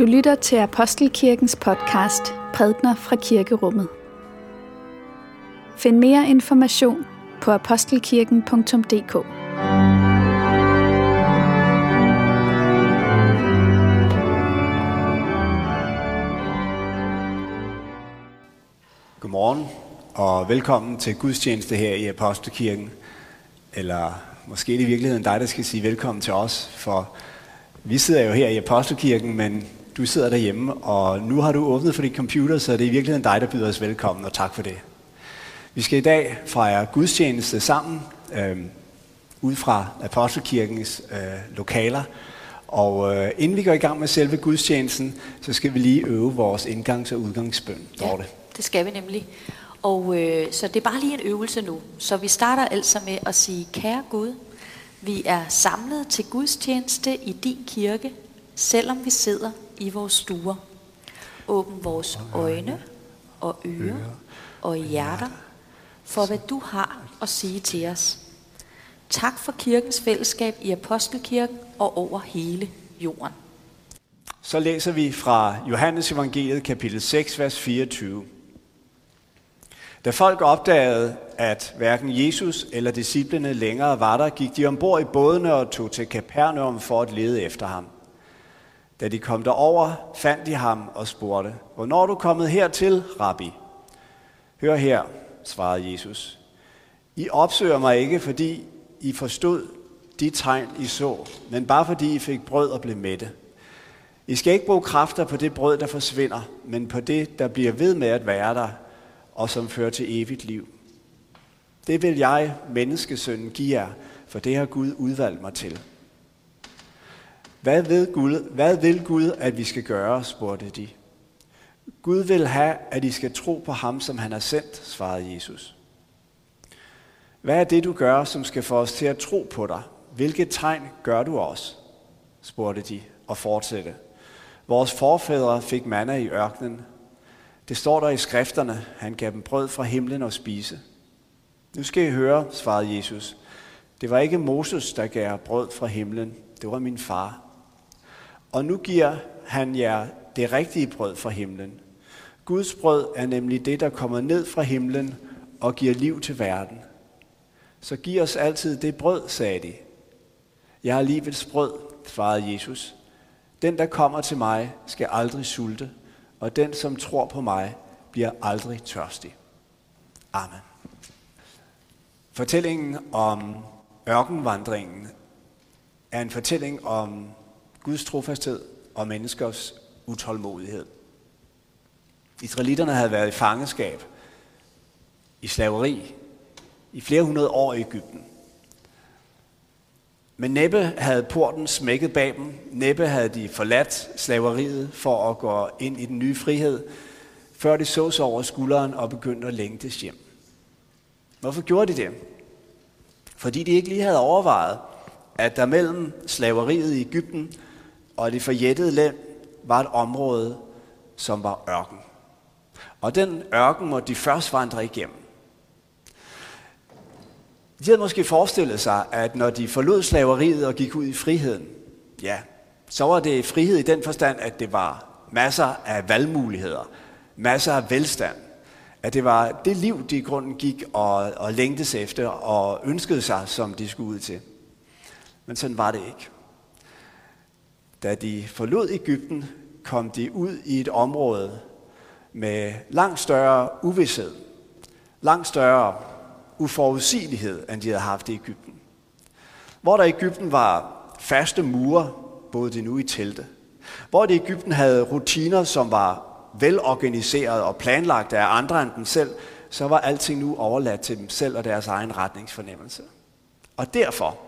Du lytter til Apostelkirkens podcast Prædner fra Kirkerummet. Find mere information på apostelkirken.dk. Godmorgen og velkommen til gudstjeneste her i Apostelkirken. Eller måske er det i virkeligheden dig, der skal sige velkommen til os, for vi sidder jo her i Apostelkirken, men du sidder derhjemme, og nu har du åbnet for din computer, så det er i virkeligheden dig, der byder os velkommen, og tak for det. Vi skal i dag fejre gudstjeneste sammen, øh, ud fra Apostelkirkens øh, lokaler. Og øh, inden vi går i gang med selve gudstjenesten, så skal vi lige øve vores indgangs- og udgangsbøn. Dorte. Ja, det skal vi nemlig. Og øh, så det er bare lige en øvelse nu. Så vi starter altså med at sige, kære Gud, vi er samlet til gudstjeneste i din kirke, selvom vi sidder i vores stuer. Åbn vores øjne og ører og hjerter for, hvad du har at sige til os. Tak for kirkens fællesskab i Apostelkirken og over hele jorden. Så læser vi fra Johannes evangeliet kapitel 6, vers 24. Da folk opdagede, at hverken Jesus eller disciplene længere var der, gik de ombord i bådene og tog til Capernaum for at lede efter ham. Da de kom derover, fandt de ham og spurgte, Hvornår er du kommet hertil, rabbi? Hør her, svarede Jesus. I opsøger mig ikke, fordi I forstod de tegn, I så, men bare fordi I fik brød og blev mætte. I skal ikke bruge kræfter på det brød, der forsvinder, men på det, der bliver ved med at være der, og som fører til evigt liv. Det vil jeg, menneskesønnen, give jer, for det har Gud udvalgt mig til. Hvad, ved Gud, hvad vil Gud, at vi skal gøre, spurgte de. Gud vil have, at I skal tro på ham, som han har sendt, svarede Jesus. Hvad er det, du gør, som skal få os til at tro på dig? Hvilke tegn gør du os? spurgte de og fortsatte. Vores forfædre fik manna i ørkenen. Det står der i skrifterne, han gav dem brød fra himlen og spise. Nu skal I høre, svarede Jesus. Det var ikke Moses, der gav brød fra himlen. Det var min far. Og nu giver han jer det rigtige brød fra himlen. Guds brød er nemlig det, der kommer ned fra himlen og giver liv til verden. Så giv os altid det brød, sagde de. Jeg er livets brød, svarede Jesus. Den, der kommer til mig, skal aldrig sulte, og den, som tror på mig, bliver aldrig tørstig. Amen. Fortællingen om ørkenvandringen er en fortælling om Guds trofasthed og menneskers utålmodighed. Israelitterne havde været i fangeskab, i slaveri, i flere hundrede år i Ægypten. Men næppe havde porten smækket bag dem. Næppe havde de forladt slaveriet for at gå ind i den nye frihed, før de så sig over skulderen og begyndte at længtes hjem. Hvorfor gjorde de det? Fordi de ikke lige havde overvejet, at der mellem slaveriet i Ægypten og det forjættede land var et område, som var ørken. Og den ørken måtte de først vandre igennem. De havde måske forestillet sig, at når de forlod slaveriet og gik ud i friheden, ja, så var det frihed i den forstand, at det var masser af valgmuligheder, masser af velstand. At det var det liv, de i grunden gik og, og længtes efter og ønskede sig, som de skulle ud til. Men sådan var det ikke. Da de forlod Ægypten, kom de ud i et område med langt større uvidshed, langt større uforudsigelighed, end de havde haft i Ægypten. Hvor der i Ægypten var faste mure, boede de nu i telte. Hvor det i Ægypten havde rutiner, som var velorganiseret og planlagt af andre end dem selv, så var alting nu overladt til dem selv og deres egen retningsfornemmelse. Og derfor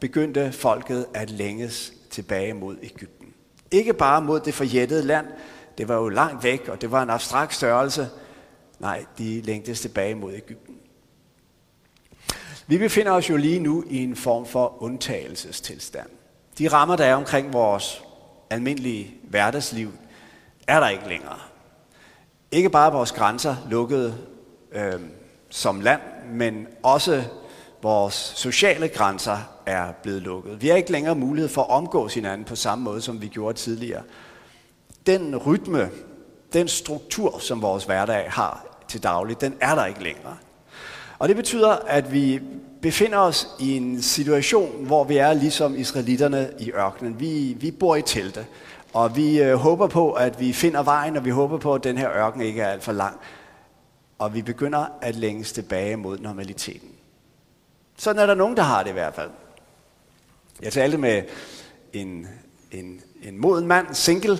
begyndte folket at længes tilbage mod Ægypten. Ikke bare mod det forjættede land, det var jo langt væk, og det var en abstrakt størrelse. Nej, de længtes tilbage mod Ægypten. Vi befinder os jo lige nu i en form for undtagelsestilstand. De rammer, der er omkring vores almindelige hverdagsliv, er der ikke længere. Ikke bare vores grænser lukkede øh, som land, men også vores sociale grænser er blevet lukket. Vi har ikke længere mulighed for at omgås hinanden på samme måde, som vi gjorde tidligere. den rytme, den struktur, som vores hverdag har til daglig, den er der ikke længere. Og det betyder, at vi befinder os i en situation, hvor vi er ligesom israelitterne i ørkenen. Vi, vi bor i telte, og vi øh, håber på, at vi finder vejen, og vi håber på, at den her ørken ikke er alt for lang. Og vi begynder at længes tilbage mod normaliteten. Sådan er der nogen, der har det i hvert fald. Jeg talte med en, en, en moden mand, single,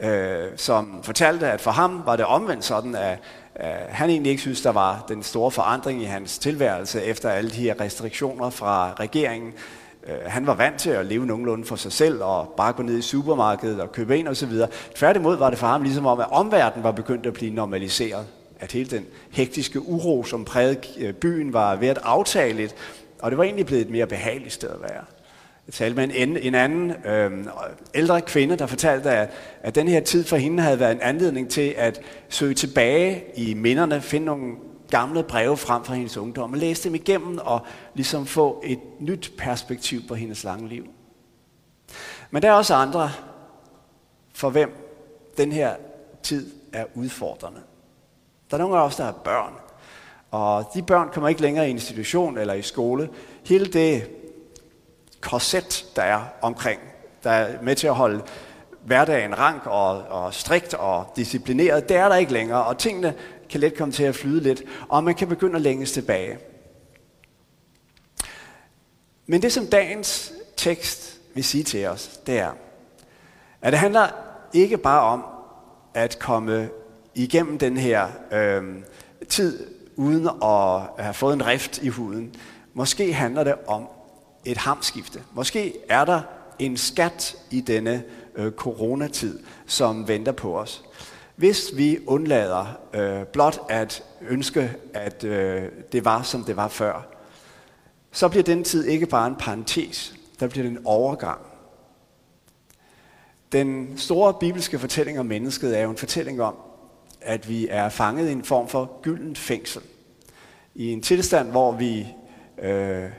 øh, som fortalte, at for ham var det omvendt sådan, at øh, han egentlig ikke synes, der var den store forandring i hans tilværelse efter alle de her restriktioner fra regeringen. Øh, han var vant til at leve nogenlunde for sig selv og bare gå ned i supermarkedet og købe ind osv. Tværtimod var det for ham ligesom om, at omverdenen var begyndt at blive normaliseret. At hele den hektiske uro, som prægede øh, byen, var ved at aftage lidt, og det var egentlig blevet et mere behageligt sted at være. Jeg talte med en, en anden øh, ældre kvinde, der fortalte, at, at den her tid for hende havde været en anledning til at søge tilbage i minderne, finde nogle gamle breve frem fra hendes ungdom, og læse dem igennem og ligesom få et nyt perspektiv på hendes lange liv. Men der er også andre, for hvem den her tid er udfordrende. Der er nogle af os, der har børn, og de børn kommer ikke længere i institution eller i skole. Hele det korset, der er omkring, der er med til at holde hverdagen rank og, og strikt og disciplineret, det er der ikke længere, og tingene kan let komme til at flyde lidt, og man kan begynde at længes tilbage. Men det, som dagens tekst vil sige til os, det er, at det handler ikke bare om at komme igennem den her øh, tid uden at have fået en rift i huden. Måske handler det om et hamskifte. Måske er der en skat i denne øh, coronatid, som venter på os. Hvis vi undlader øh, blot at ønske, at øh, det var, som det var før, så bliver den tid ikke bare en parentes, der bliver en overgang. Den store bibelske fortælling om mennesket er jo en fortælling om, at vi er fanget i en form for gyldent fængsel. I en tilstand, hvor vi øh,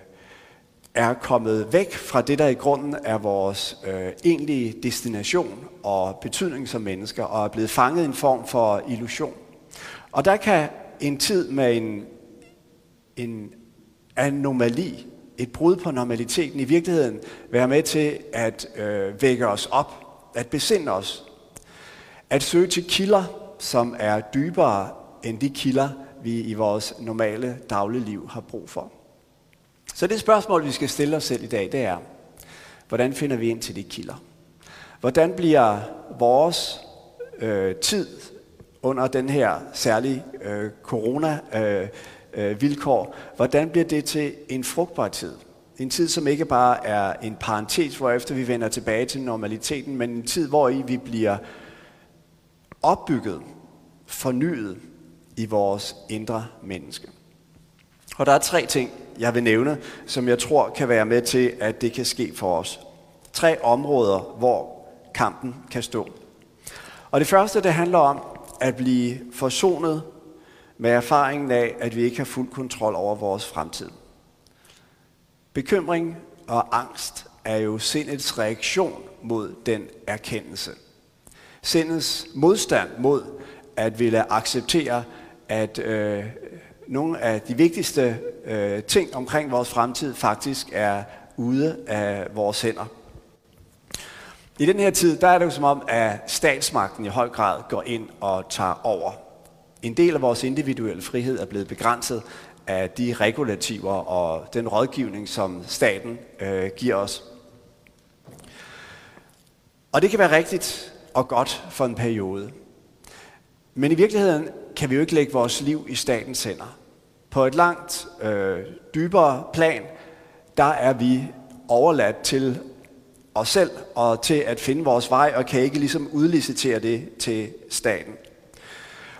er kommet væk fra det, der i grunden er vores øh, egentlige destination og betydning som mennesker, og er blevet fanget i en form for illusion. Og der kan en tid med en, en anomali, et brud på normaliteten, i virkeligheden være med til at øh, vække os op, at besinde os, at søge til kilder, som er dybere end de kilder, vi i vores normale dagligliv har brug for. Så det spørgsmål, vi skal stille os selv i dag, det er, hvordan finder vi ind til de kilder? Hvordan bliver vores øh, tid under den her særlige øh, corona-vilkår, øh, øh, hvordan bliver det til en frugtbar tid? En tid, som ikke bare er en parentes, hvor efter vi vender tilbage til normaliteten, men en tid, hvor i vi bliver opbygget, fornyet i vores indre menneske. Og der er tre ting, jeg vil nævne, som jeg tror kan være med til, at det kan ske for os. Tre områder, hvor kampen kan stå. Og det første, det handler om at blive forsonet med erfaringen af, at vi ikke har fuld kontrol over vores fremtid. Bekymring og angst er jo sindets reaktion mod den erkendelse. Sindets modstand mod at ville acceptere, at øh, nogle af de vigtigste øh, ting omkring vores fremtid faktisk er ude af vores hænder. I den her tid, der er det jo som om, at statsmagten i høj grad går ind og tager over. En del af vores individuelle frihed er blevet begrænset af de regulativer og den rådgivning, som staten øh, giver os. Og det kan være rigtigt og godt for en periode. Men i virkeligheden kan vi jo ikke lægge vores liv i statens hænder. På et langt øh, dybere plan, der er vi overladt til os selv og til at finde vores vej, og kan ikke ligesom udlicitere det til staten.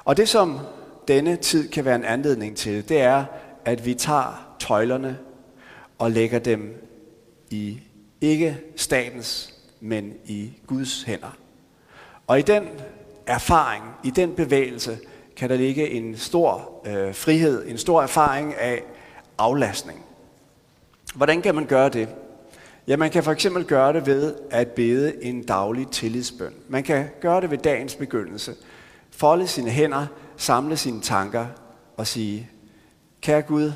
Og det, som denne tid kan være en anledning til, det er, at vi tager tøjlerne og lægger dem i ikke statens, men i Guds hænder. Og i den erfaring, i den bevægelse, kan der ligge en stor øh, frihed, en stor erfaring af aflastning. Hvordan kan man gøre det? Ja, man kan for eksempel gøre det ved at bede en daglig tillidsbøn. Man kan gøre det ved dagens begyndelse. Folde sine hænder, samle sine tanker og sige, kære Gud,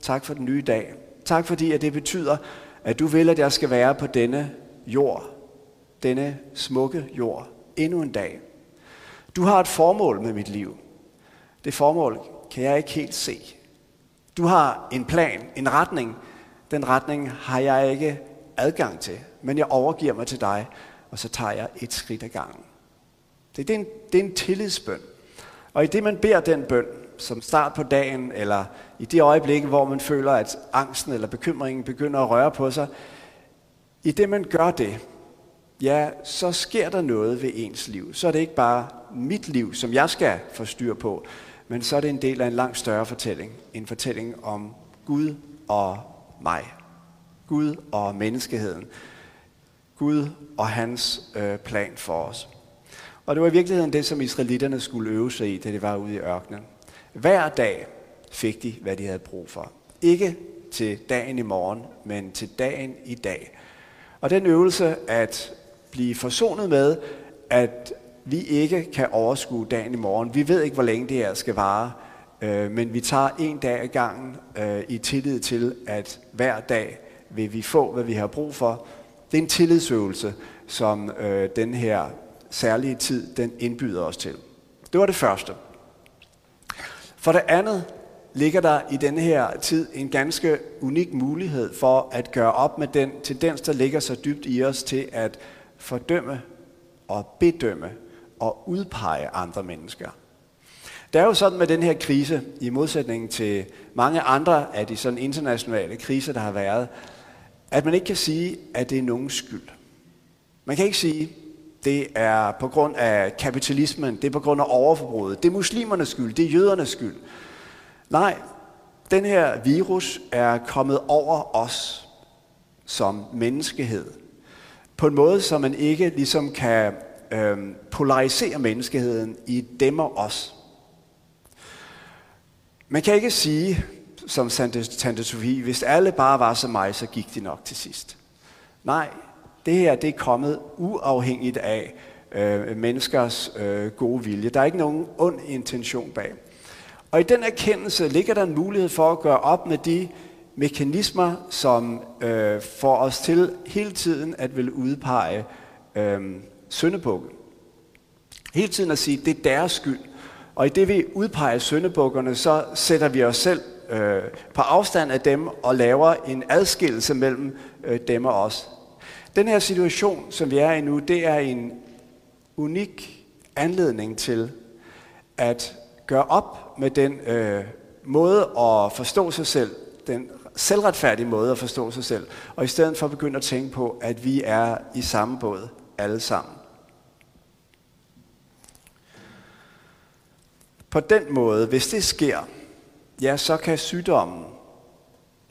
tak for den nye dag. Tak fordi, at det betyder, at du vil, at jeg skal være på denne jord, denne smukke jord, endnu en dag. Du har et formål med mit liv. Det formål kan jeg ikke helt se. Du har en plan, en retning. Den retning har jeg ikke adgang til, men jeg overgiver mig til dig, og så tager jeg et skridt ad gangen. Det, det, er en, det er en tillidsbøn. Og i det, man beder den bøn, som start på dagen, eller i det øjeblik, hvor man føler, at angsten eller bekymringen begynder at røre på sig, i det, man gør det, ja, så sker der noget ved ens liv. Så er det ikke bare mit liv, som jeg skal få styr på, men så er det en del af en langt større fortælling. En fortælling om Gud og mig. Gud og menneskeheden. Gud og hans øh, plan for os. Og det var i virkeligheden det, som israelitterne skulle øve sig i, da de var ude i ørkenen. Hver dag fik de, hvad de havde brug for. Ikke til dagen i morgen, men til dagen i dag. Og den øvelse at blive forsonet med, at vi ikke kan overskue dagen i morgen. Vi ved ikke, hvor længe det her skal vare, øh, men vi tager en dag ad gangen øh, i tillid til, at hver dag vil vi få, hvad vi har brug for. Det er en tillidsøvelse, som øh, den her særlige tid, den indbyder os til. Det var det første. For det andet ligger der i denne her tid en ganske unik mulighed for at gøre op med den tendens, der ligger så dybt i os til at fordømme og bedømme og udpege andre mennesker. Det er jo sådan med den her krise, i modsætning til mange andre af de sådan internationale kriser, der har været, at man ikke kan sige, at det er nogens skyld. Man kan ikke sige, det er på grund af kapitalismen, det er på grund af overforbruget, det er muslimernes skyld, det er jødernes skyld. Nej, den her virus er kommet over os som menneskehed. På en måde, så man ikke ligesom kan øh, polariserer menneskeheden i dem og os. Man kan ikke sige, som Tante Sofie, hvis alle bare var som mig, så gik de nok til sidst. Nej, det her det er kommet uafhængigt af øh, menneskers øh, gode vilje. Der er ikke nogen ond intention bag. Og i den erkendelse ligger der en mulighed for at gøre op med de mekanismer, som øh, får os til hele tiden at vil udpege øh, syndebukke. Hele tiden at sige, det er deres skyld. Og i det vi udpeger syndebukkerne, så sætter vi os selv øh, på afstand af dem og laver en adskillelse mellem øh, dem og os. Den her situation, som vi er i nu, det er en unik anledning til at gøre op med den øh, måde at forstå sig selv, den selvretfærdige måde at forstå sig selv, og i stedet for begynde at tænke på, at vi er i samme båd alle sammen. På den måde, hvis det sker, ja, så kan sygdommen,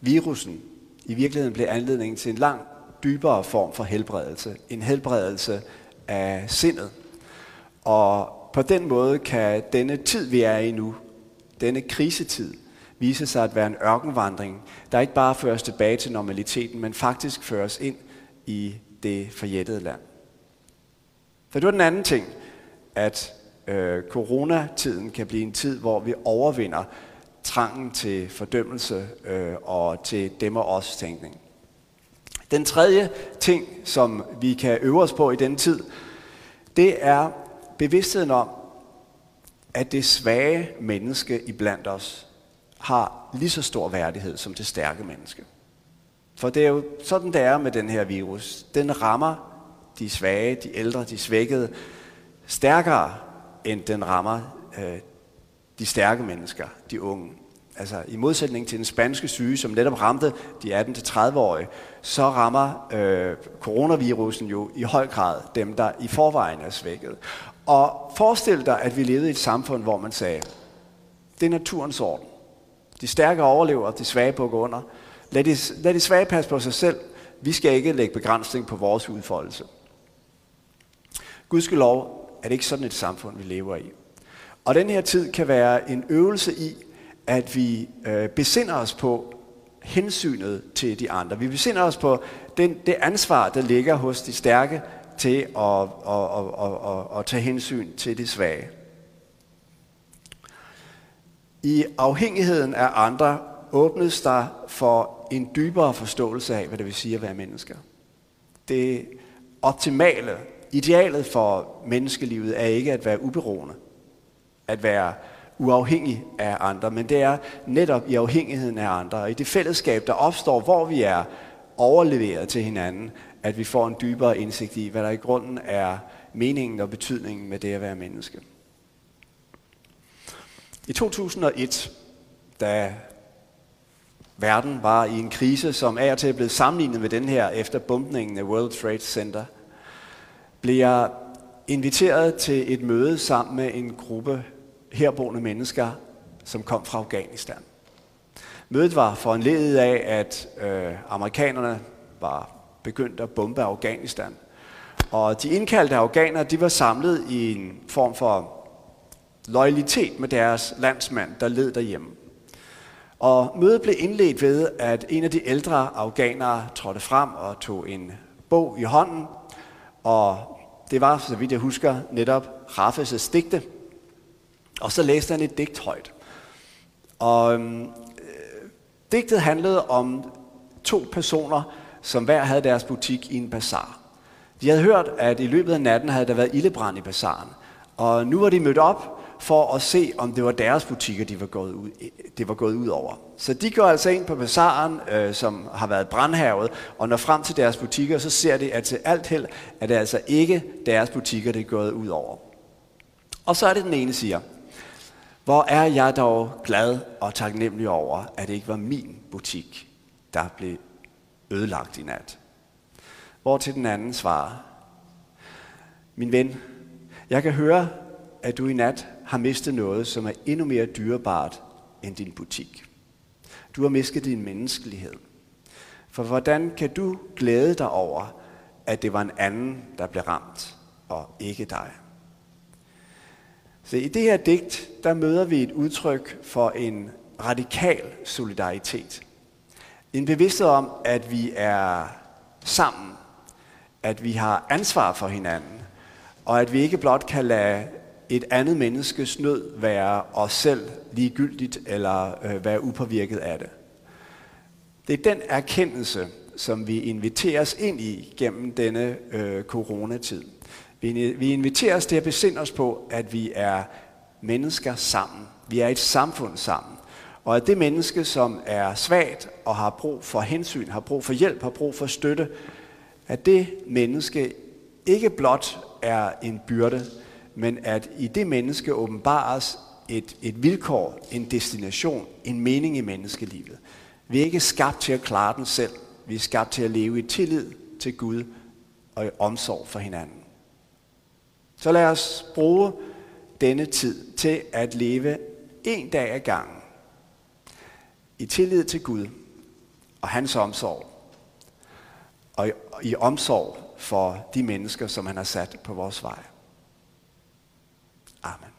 virusen, i virkeligheden blive anledningen til en lang dybere form for helbredelse. En helbredelse af sindet. Og på den måde kan denne tid, vi er i nu, denne krisetid, vise sig at være en ørkenvandring, der ikke bare fører os tilbage til normaliteten, men faktisk føres ind i det forjættede land. For det var den anden ting, at øh, coronatiden kan blive en tid, hvor vi overvinder trangen til fordømmelse øh, og til dem og os tænkning. Den tredje ting, som vi kan øve os på i den tid, det er bevidstheden om, at det svage menneske iblandt os har lige så stor værdighed som det stærke menneske. For det er jo sådan, det er med den her virus. Den rammer de svage, de ældre, de svækkede, stærkere end den rammer øh, de stærke mennesker, de unge. Altså i modsætning til den spanske syge, som netop ramte de 18-30-årige, så rammer øh, coronavirusen jo i høj grad dem, der i forvejen er svækket. Og forestil dig, at vi levede i et samfund, hvor man sagde, det er naturens orden. De stærke overlever, de svage bukker under. Lad de, lad de svage passe på sig selv. Vi skal ikke lægge begrænsning på vores udfoldelse. lov er det ikke sådan et samfund, vi lever i. Og den her tid kan være en øvelse i, at vi øh, besinder os på, hensynet til de andre. Vi besinder os på den, det ansvar, der ligger hos de stærke til at, at, at, at, at, at tage hensyn til de svage. I afhængigheden af andre åbnes der for en dybere forståelse af, hvad det vil sige at være mennesker. Det optimale, idealet for menneskelivet er ikke at være uberoende, at være uafhængig af andre, men det er netop i afhængigheden af andre, og i det fællesskab, der opstår, hvor vi er overleveret til hinanden, at vi får en dybere indsigt i, hvad der i grunden er meningen og betydningen med det at være menneske. I 2001, da verden var i en krise, som af og til er blevet sammenlignet med den her efter bumpningen af World Trade Center, blev jeg inviteret til et møde sammen med en gruppe herboende mennesker, som kom fra Afghanistan. Mødet var foranledet af, at øh, amerikanerne var begyndt at bombe Afghanistan. Og de indkaldte afghanere, de var samlet i en form for loyalitet med deres landsmand, der led derhjemme. Og mødet blev indledt ved, at en af de ældre afghanere trådte frem og tog en bog i hånden, og det var, så vidt jeg husker, netop Raffes' digte. Og så læste han et digt højt. Og øhm, øh, digtet handlede om to personer, som hver havde deres butik i en bazar. De havde hørt, at i løbet af natten havde der været ildebrand i bazaren. Og nu var de mødt op for at se, om det var deres butikker, de var gået ud, det var gået ud over. Så de går altså ind på bazaren, øh, som har været brandhavet, og når frem til deres butikker, så ser de, at til alt held er det altså ikke deres butikker, det er gået ud over. Og så er det den ene siger, hvor er jeg dog glad og taknemmelig over, at det ikke var min butik, der blev ødelagt i nat. Hvor til den anden svarer, min ven, jeg kan høre, at du i nat har mistet noget, som er endnu mere dyrebart end din butik. Du har mistet din menneskelighed. For hvordan kan du glæde dig over, at det var en anden, der blev ramt, og ikke dig? Så i det her digt, der møder vi et udtryk for en radikal solidaritet. En bevidsthed om, at vi er sammen, at vi har ansvar for hinanden, og at vi ikke blot kan lade et andet menneskes nød være os selv ligegyldigt eller øh, være upåvirket af det. Det er den erkendelse, som vi inviteres ind i gennem denne øh, coronatid. Vi, vi inviteres til at besinde os på, at vi er mennesker sammen. Vi er et samfund sammen. Og at det menneske, som er svagt og har brug for hensyn, har brug for hjælp, har brug for støtte, at det menneske ikke blot er en byrde, men at i det menneske åbenbares et, et vilkår, en destination, en mening i menneskelivet. Vi er ikke skabt til at klare den selv. Vi er skabt til at leve i tillid til Gud og i omsorg for hinanden. Så lad os bruge denne tid til at leve en dag ad gangen i tillid til Gud og hans omsorg, og i, i omsorg for de mennesker, som han har sat på vores vej. Amen.